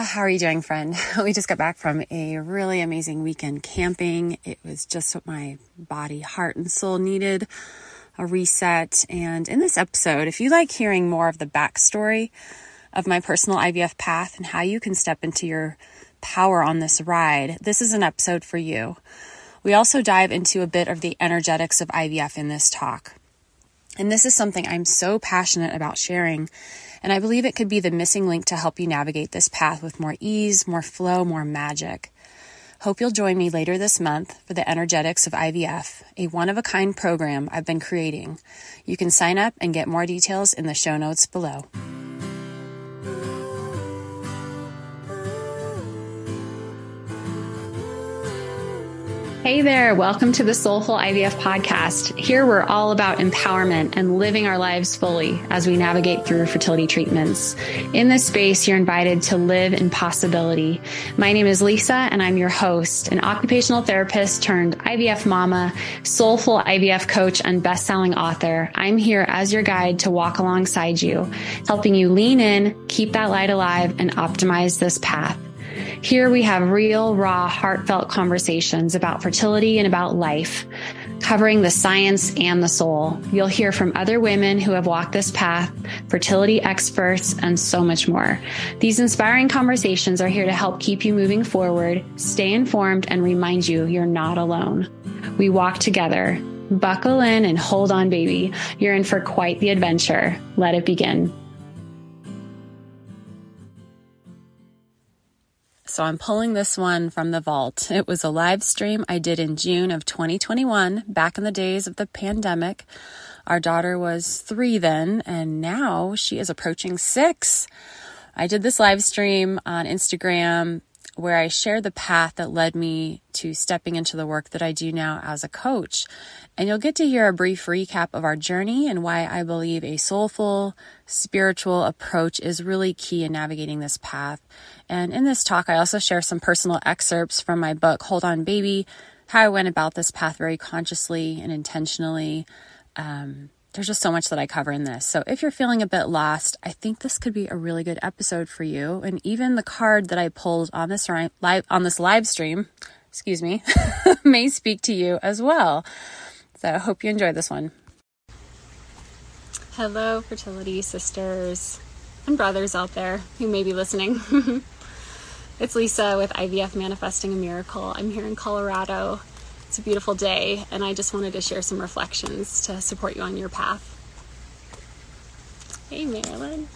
Ah, how are you doing, friend? We just got back from a really amazing weekend camping. It was just what my body, heart, and soul needed a reset. And in this episode, if you like hearing more of the backstory of my personal IVF path and how you can step into your power on this ride, this is an episode for you. We also dive into a bit of the energetics of IVF in this talk. And this is something I'm so passionate about sharing. And I believe it could be the missing link to help you navigate this path with more ease, more flow, more magic. Hope you'll join me later this month for the Energetics of IVF, a one of a kind program I've been creating. You can sign up and get more details in the show notes below. Hey there, welcome to the Soulful IVF podcast. Here we're all about empowerment and living our lives fully as we navigate through fertility treatments. In this space, you're invited to live in possibility. My name is Lisa and I'm your host, an occupational therapist turned IVF mama, soulful IVF coach, and best-selling author. I'm here as your guide to walk alongside you, helping you lean in, keep that light alive, and optimize this path. Here we have real, raw, heartfelt conversations about fertility and about life, covering the science and the soul. You'll hear from other women who have walked this path, fertility experts, and so much more. These inspiring conversations are here to help keep you moving forward, stay informed, and remind you you're not alone. We walk together. Buckle in and hold on, baby. You're in for quite the adventure. Let it begin. So I'm pulling this one from the vault. It was a live stream I did in June of 2021, back in the days of the pandemic. Our daughter was three then, and now she is approaching six. I did this live stream on Instagram where I share the path that led me to stepping into the work that I do now as a coach. And you'll get to hear a brief recap of our journey and why I believe a soulful, spiritual approach is really key in navigating this path. And in this talk, I also share some personal excerpts from my book, Hold On Baby, how I went about this path very consciously and intentionally. Um, there's just so much that I cover in this. So if you're feeling a bit lost, I think this could be a really good episode for you. And even the card that I pulled on this live on this live stream, excuse me, may speak to you as well. So I hope you enjoy this one. Hello, fertility sisters and brothers out there who may be listening. it's Lisa with IVF Manifesting a Miracle. I'm here in Colorado it's a beautiful day, and I just wanted to share some reflections to support you on your path. Hey, Marilyn.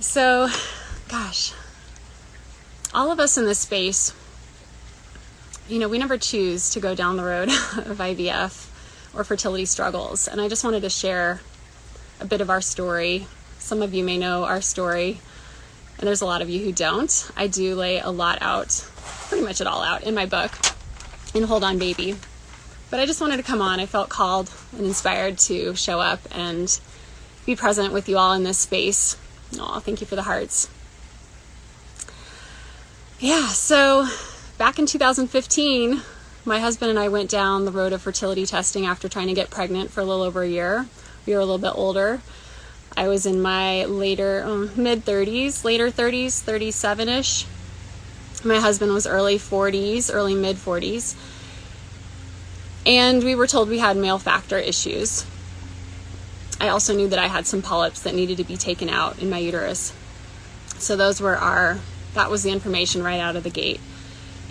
So, gosh, all of us in this space, you know, we never choose to go down the road of IVF or fertility struggles. And I just wanted to share a bit of our story. Some of you may know our story, and there's a lot of you who don't. I do lay a lot out pretty much it all out in my book in Hold On Baby. But I just wanted to come on. I felt called and inspired to show up and be present with you all in this space. Oh, thank you for the hearts. Yeah, so back in 2015, my husband and I went down the road of fertility testing after trying to get pregnant for a little over a year. We were a little bit older. I was in my later um, mid 30s, later 30s, 37 ish. My husband was early 40s, early mid 40s. And we were told we had male factor issues. I also knew that I had some polyps that needed to be taken out in my uterus. So those were our, that was the information right out of the gate.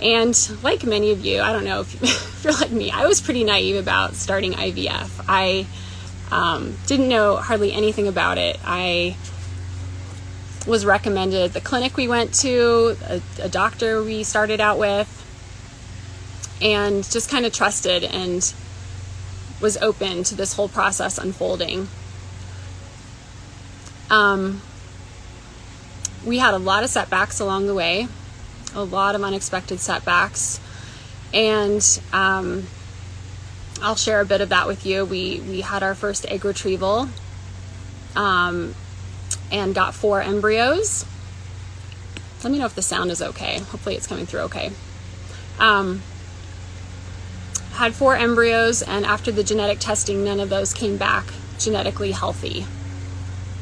And like many of you, I don't know if, you're like me, I was pretty naive about starting IVF. I um, didn't know hardly anything about it. I was recommended the clinic we went to, a, a doctor we started out with, and just kind of trusted and was open to this whole process unfolding. Um, we had a lot of setbacks along the way, a lot of unexpected setbacks, and um, I'll share a bit of that with you. We we had our first egg retrieval. Um, and got four embryos. Let me know if the sound is okay. Hopefully, it's coming through okay. Um, had four embryos, and after the genetic testing, none of those came back genetically healthy.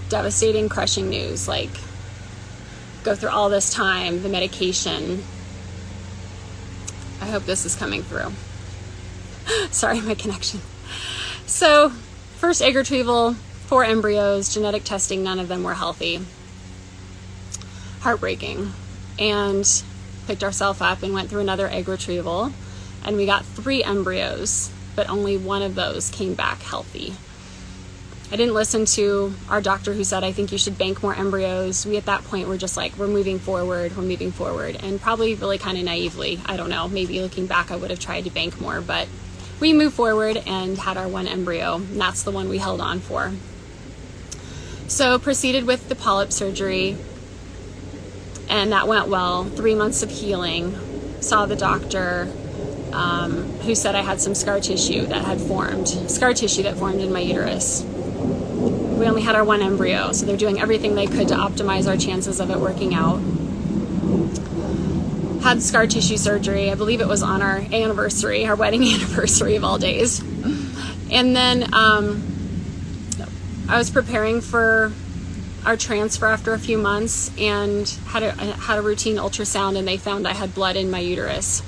Devastating, crushing news. Like, go through all this time, the medication. I hope this is coming through. Sorry, my connection. So, first egg retrieval, four embryos, genetic testing, none of them were healthy. Heartbreaking. And picked ourselves up and went through another egg retrieval. And we got three embryos, but only one of those came back healthy. I didn't listen to our doctor who said, I think you should bank more embryos. We at that point were just like, we're moving forward, we're moving forward. And probably really kind of naively, I don't know, maybe looking back, I would have tried to bank more, but we moved forward and had our one embryo. And that's the one we held on for. So proceeded with the polyp surgery, and that went well. Three months of healing. Saw the doctor, um, who said I had some scar tissue that had formed, scar tissue that formed in my uterus we only had our one embryo, so they're doing everything they could to optimize our chances of it working out. Had scar tissue surgery, I believe it was on our anniversary, our wedding anniversary of all days. And then um, I was preparing for our transfer after a few months and had a, had a routine ultrasound, and they found I had blood in my uterus.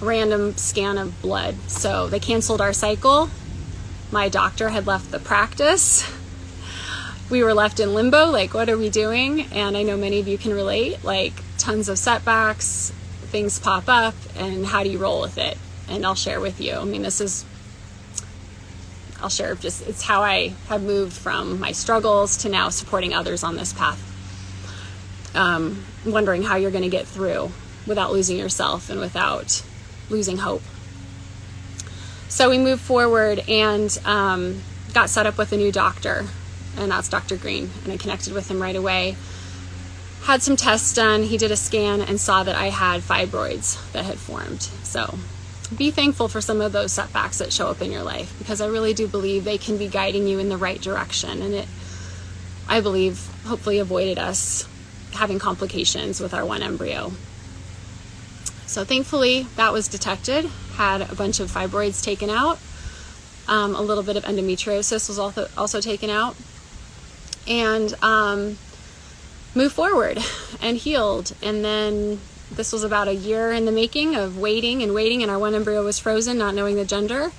Random scan of blood. So they canceled our cycle my doctor had left the practice. We were left in limbo, like, what are we doing? And I know many of you can relate, like, tons of setbacks, things pop up, and how do you roll with it? And I'll share with you. I mean, this is, I'll share just, it's how I have moved from my struggles to now supporting others on this path. Um, wondering how you're going to get through without losing yourself and without losing hope. So we moved forward and um, got set up with a new doctor, and that's Dr. Green. And I connected with him right away. Had some tests done. He did a scan and saw that I had fibroids that had formed. So be thankful for some of those setbacks that show up in your life because I really do believe they can be guiding you in the right direction. And it, I believe, hopefully avoided us having complications with our one embryo. So thankfully, that was detected. Had a bunch of fibroids taken out. Um, a little bit of endometriosis was also also taken out, and um, moved forward and healed. And then this was about a year in the making of waiting and waiting, and our one embryo was frozen, not knowing the gender.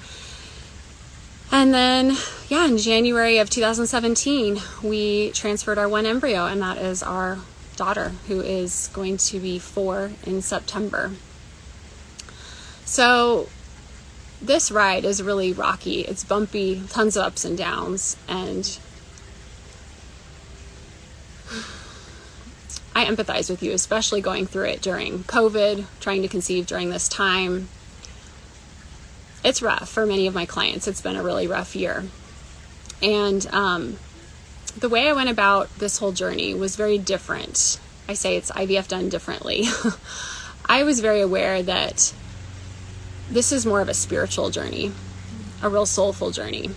And then, yeah, in January of 2017, we transferred our one embryo, and that is our daughter, who is going to be four in September. So, this ride is really rocky. It's bumpy, tons of ups and downs, and I empathize with you, especially going through it during COVID, trying to conceive during this time. It's rough for many of my clients. It's been a really rough year. And um, the way I went about this whole journey was very different. I say it's IVF done differently. I was very aware that this is more of a spiritual journey, a real soulful journey.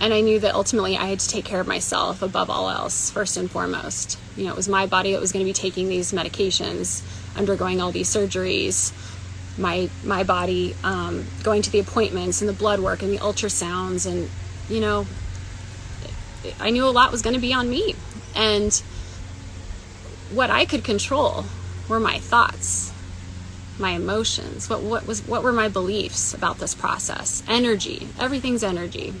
And I knew that ultimately I had to take care of myself above all else, first and foremost. You know, it was my body that was going to be taking these medications, undergoing all these surgeries, my my body um, going to the appointments and the blood work and the ultrasounds, and you know, I knew a lot was going to be on me. And what I could control were my thoughts, my emotions, what, what was what were my beliefs about this process? Energy. Everything's energy.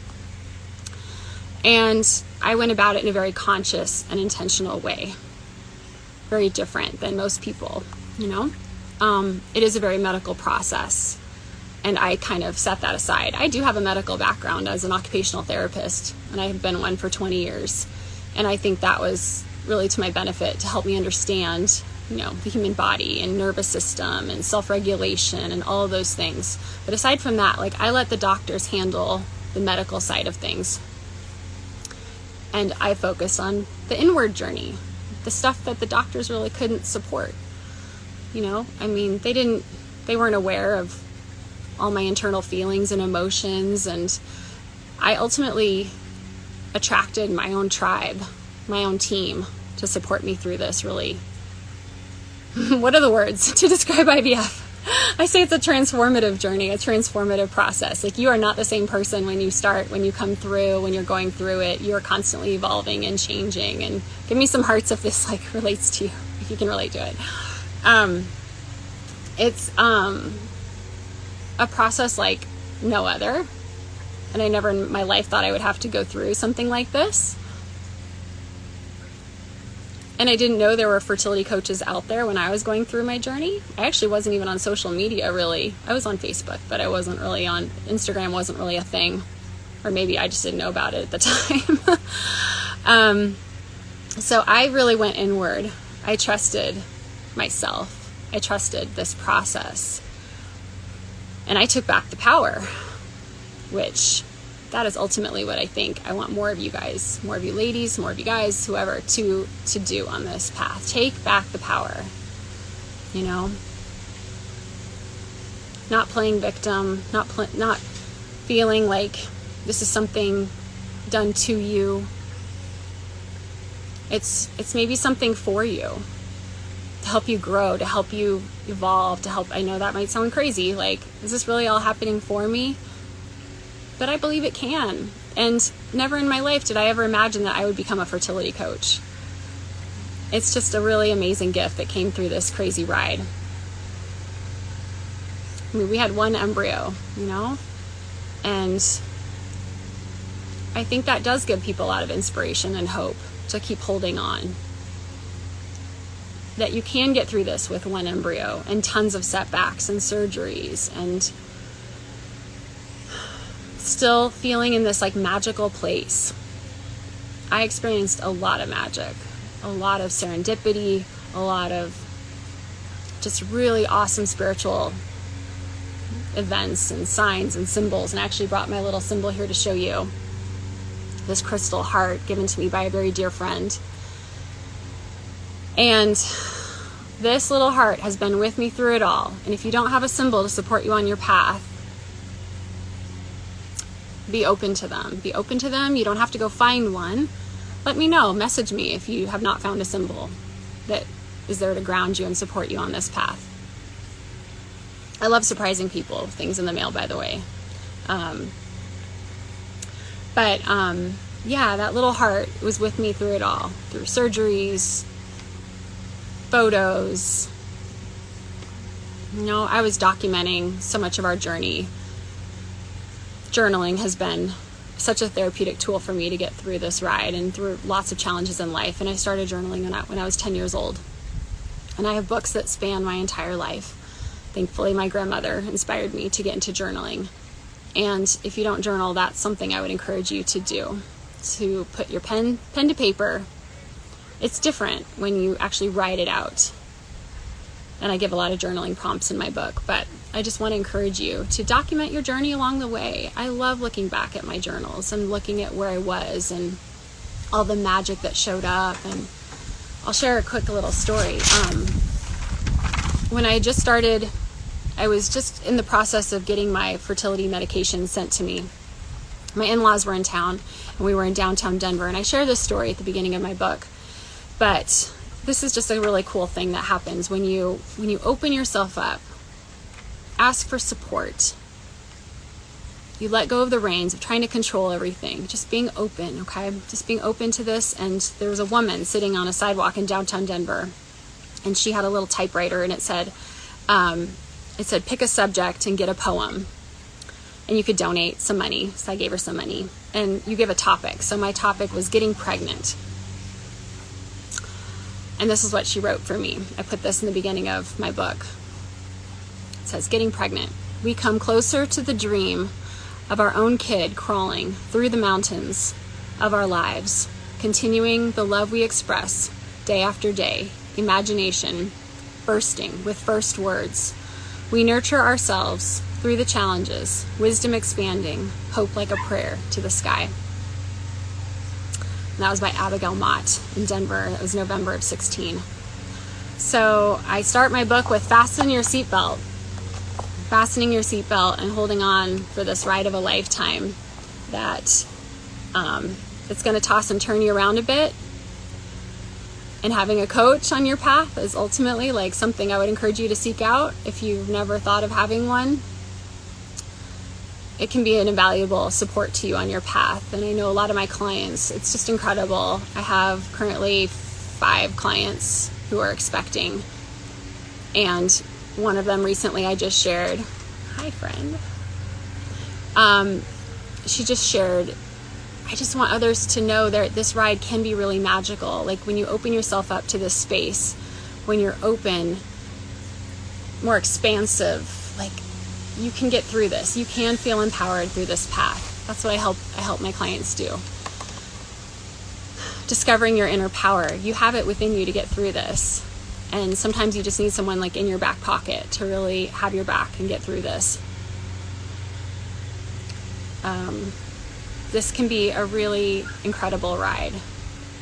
And I went about it in a very conscious and intentional way. Very different than most people, you know? Um, it is a very medical process and I kind of set that aside. I do have a medical background as an occupational therapist, and I have been one for 20 years. And I think that was really to my benefit to help me understand, you know, the human body and nervous system and self-regulation and all of those things. But aside from that, like I let the doctors handle the medical side of things. And I focus on the inward journey, the stuff that the doctors really couldn't support. You know, I mean, they didn't they weren't aware of all my internal feelings and emotions. And I ultimately attracted my own tribe, my own team to support me through this really. what are the words to describe IVF? I say it's a transformative journey, a transformative process. Like you are not the same person when you start, when you come through, when you're going through it. You are constantly evolving and changing. And give me some hearts if this like relates to you, if you can relate to it. Um, it's um, a process like no other. And I never in my life thought I would have to go through something like this. And I didn't know there were fertility coaches out there when I was going through my journey. I actually wasn't even on social media really. I was on Facebook, but I wasn't really on Instagram wasn't really a thing. Or maybe I just didn't know about it at the time. um, so I really went inward. I trusted myself. I trusted this process. And I took back the power, which that is ultimately what I think I want more of you guys, more of you ladies, more of you guys, whoever to to do on this path. Take back the power. You know, not playing victim, not pl- not feeling like this is something done to you. It's it's maybe something for you to help you grow, to help you evolve, to help I know that might sound crazy, like is this really all happening for me? But I believe it can. And never in my life did I ever imagine that I would become a fertility coach. It's just a really amazing gift that came through this crazy ride. I mean, we had one embryo, you know? And I think that does give people a lot of inspiration and hope to keep holding on. That you can get through this with one embryo and tons of setbacks and surgeries and still feeling in this like magical place. I experienced a lot of magic, a lot of serendipity, a lot of just really awesome spiritual events and signs and symbols. And I actually brought my little symbol here to show you this crystal heart given to me by a very dear friend. And this little heart has been with me through it all. And if you don't have a symbol to support you on your path, be open to them. Be open to them. You don't have to go find one. Let me know. Message me if you have not found a symbol that is there to ground you and support you on this path. I love surprising people things in the mail, by the way. Um, but um, yeah, that little heart was with me through it all through surgeries, photos. You know, I was documenting so much of our journey journaling has been such a therapeutic tool for me to get through this ride and through lots of challenges in life. And I started journaling when I, when I was 10 years old. And I have books that span my entire life. Thankfully, my grandmother inspired me to get into journaling. And if you don't journal, that's something I would encourage you to do. To put your pen pen to paper. It's different when you actually write it out. And I give a lot of journaling prompts in my book, but I just want to encourage you to document your journey along the way. I love looking back at my journals and looking at where I was and all the magic that showed up. And I'll share a quick little story. Um, when I just started, I was just in the process of getting my fertility medication sent to me. My in laws were in town, and we were in downtown Denver. And I share this story at the beginning of my book. But this is just a really cool thing that happens when you when you open yourself up ask for support. You let go of the reins of trying to control everything, just being open, okay? Just being open to this. And there was a woman sitting on a sidewalk in downtown Denver, and she had a little typewriter, and it said, um, it said, pick a subject and get a poem. And you could donate some money. So I gave her some money. And you give a topic. So my topic was getting pregnant. And this is what she wrote for me. I put this in the beginning of my book. Says, Getting pregnant. We come closer to the dream of our own kid crawling through the mountains of our lives, continuing the love we express day after day, imagination bursting with first words. We nurture ourselves through the challenges, wisdom expanding, hope like a prayer to the sky. And that was by Abigail Mott in Denver. It was November of 16. So I start my book with Fasten Your Seatbelt fastening your seatbelt and holding on for this ride of a lifetime that um, it's going to toss and turn you around a bit. And having a coach on your path is ultimately like something I would encourage you to seek out if you've never thought of having one. It can be an invaluable support to you on your path. And I know a lot of my clients, it's just incredible. I have currently five clients who are expecting. And one of them recently I just shared. Hi, friend. Um, she just shared I just want others to know that this ride can be really magical. Like when you open yourself up to this space, when you're open, more expansive, like you can get through this. You can feel empowered through this path. That's what I help I help my clients do. Discovering your inner power. You have it within you to get through this. And sometimes you just need someone like in your back pocket to really have your back and get through this. Um, this can be a really incredible ride.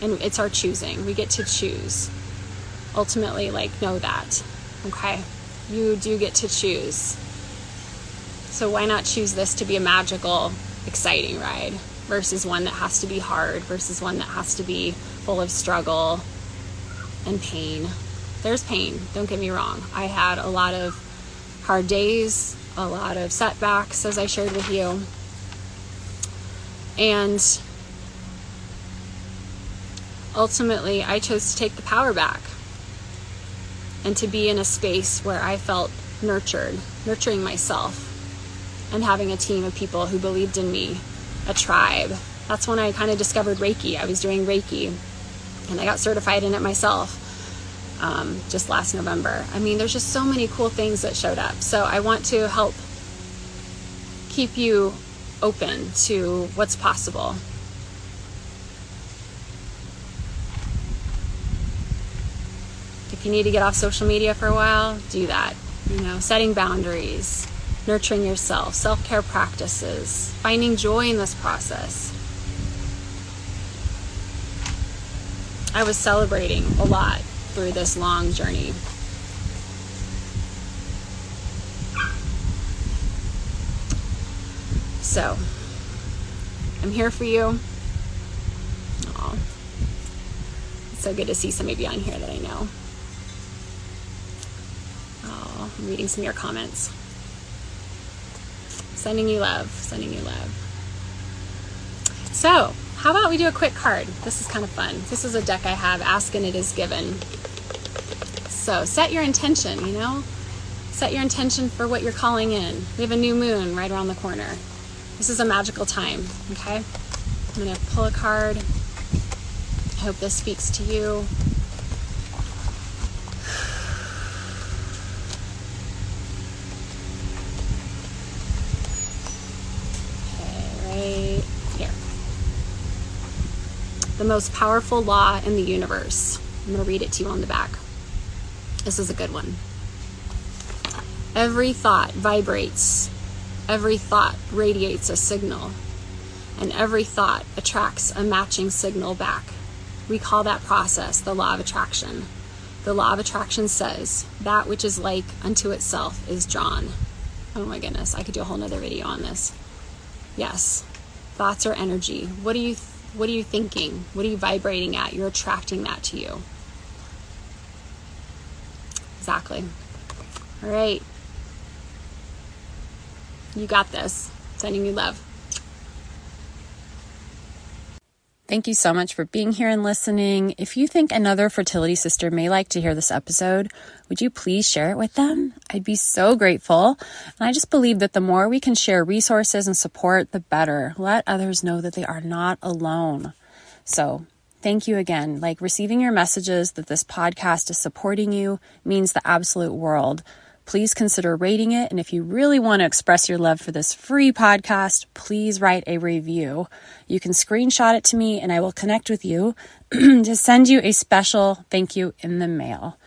And it's our choosing. We get to choose. Ultimately, like, know that. Okay? You do get to choose. So, why not choose this to be a magical, exciting ride versus one that has to be hard, versus one that has to be full of struggle and pain? There's pain, don't get me wrong. I had a lot of hard days, a lot of setbacks, as I shared with you and ultimately, I chose to take the power back and to be in a space where I felt nurtured, nurturing myself, and having a team of people who believed in me, a tribe. That's when I kind of discovered Reiki. I was doing Reiki and I got certified in it myself um, just last November. I mean, there's just so many cool things that showed up. So I want to help keep you open to what's possible. If you need to get off social media for a while, do that. You know, setting boundaries, nurturing yourself, self care practices, finding joy in this process. I was celebrating a lot through this long journey. So, I'm here for you. Aw. It's so good to see some of you on here that I know. Oh, I'm reading some of your comments. Sending you love, sending you love. So, how about we do a quick card? This is kind of fun. This is a deck I have, Ask and It Is Given. So, set your intention, you know? Set your intention for what you're calling in. We have a new moon right around the corner. This is a magical time, okay? I'm going to pull a card. I hope this speaks to you. Okay, right here. The most powerful law in the universe. I'm going to read it to you on the back. This is a good one. Every thought vibrates Every thought radiates a signal, and every thought attracts a matching signal back. We call that process the law of attraction. The law of attraction says that which is like unto itself is drawn. Oh my goodness, I could do a whole nother video on this. Yes, thoughts are energy. What are you what are you thinking? What are you vibrating at? You're attracting that to you. Exactly. All right. You got this. Sending you love. Thank you so much for being here and listening. If you think another fertility sister may like to hear this episode, would you please share it with them? I'd be so grateful. And I just believe that the more we can share resources and support, the better. Let others know that they are not alone. So, thank you again. Like receiving your messages that this podcast is supporting you means the absolute world please consider rating it. And if you really want to express your love for this free podcast, please write a review. You can screenshot it to me and I will connect with you to send you a special thank you in the mail.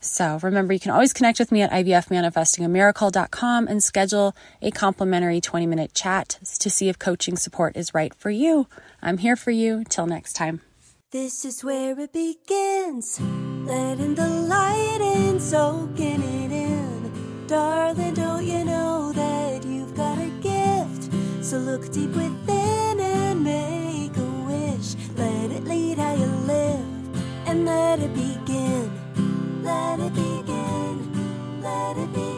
So remember, you can always connect with me at ivfmanifestingamiracle.com and schedule a complimentary 20 minute chat to see if coaching support is right for you. I'm here for you. Till next time. This is where it begins. Letting the light in, soaking it in. Darling, don't you know that you've got a gift? So look deep within and make a wish. Let it lead how you live. And and let it begin. Let it begin.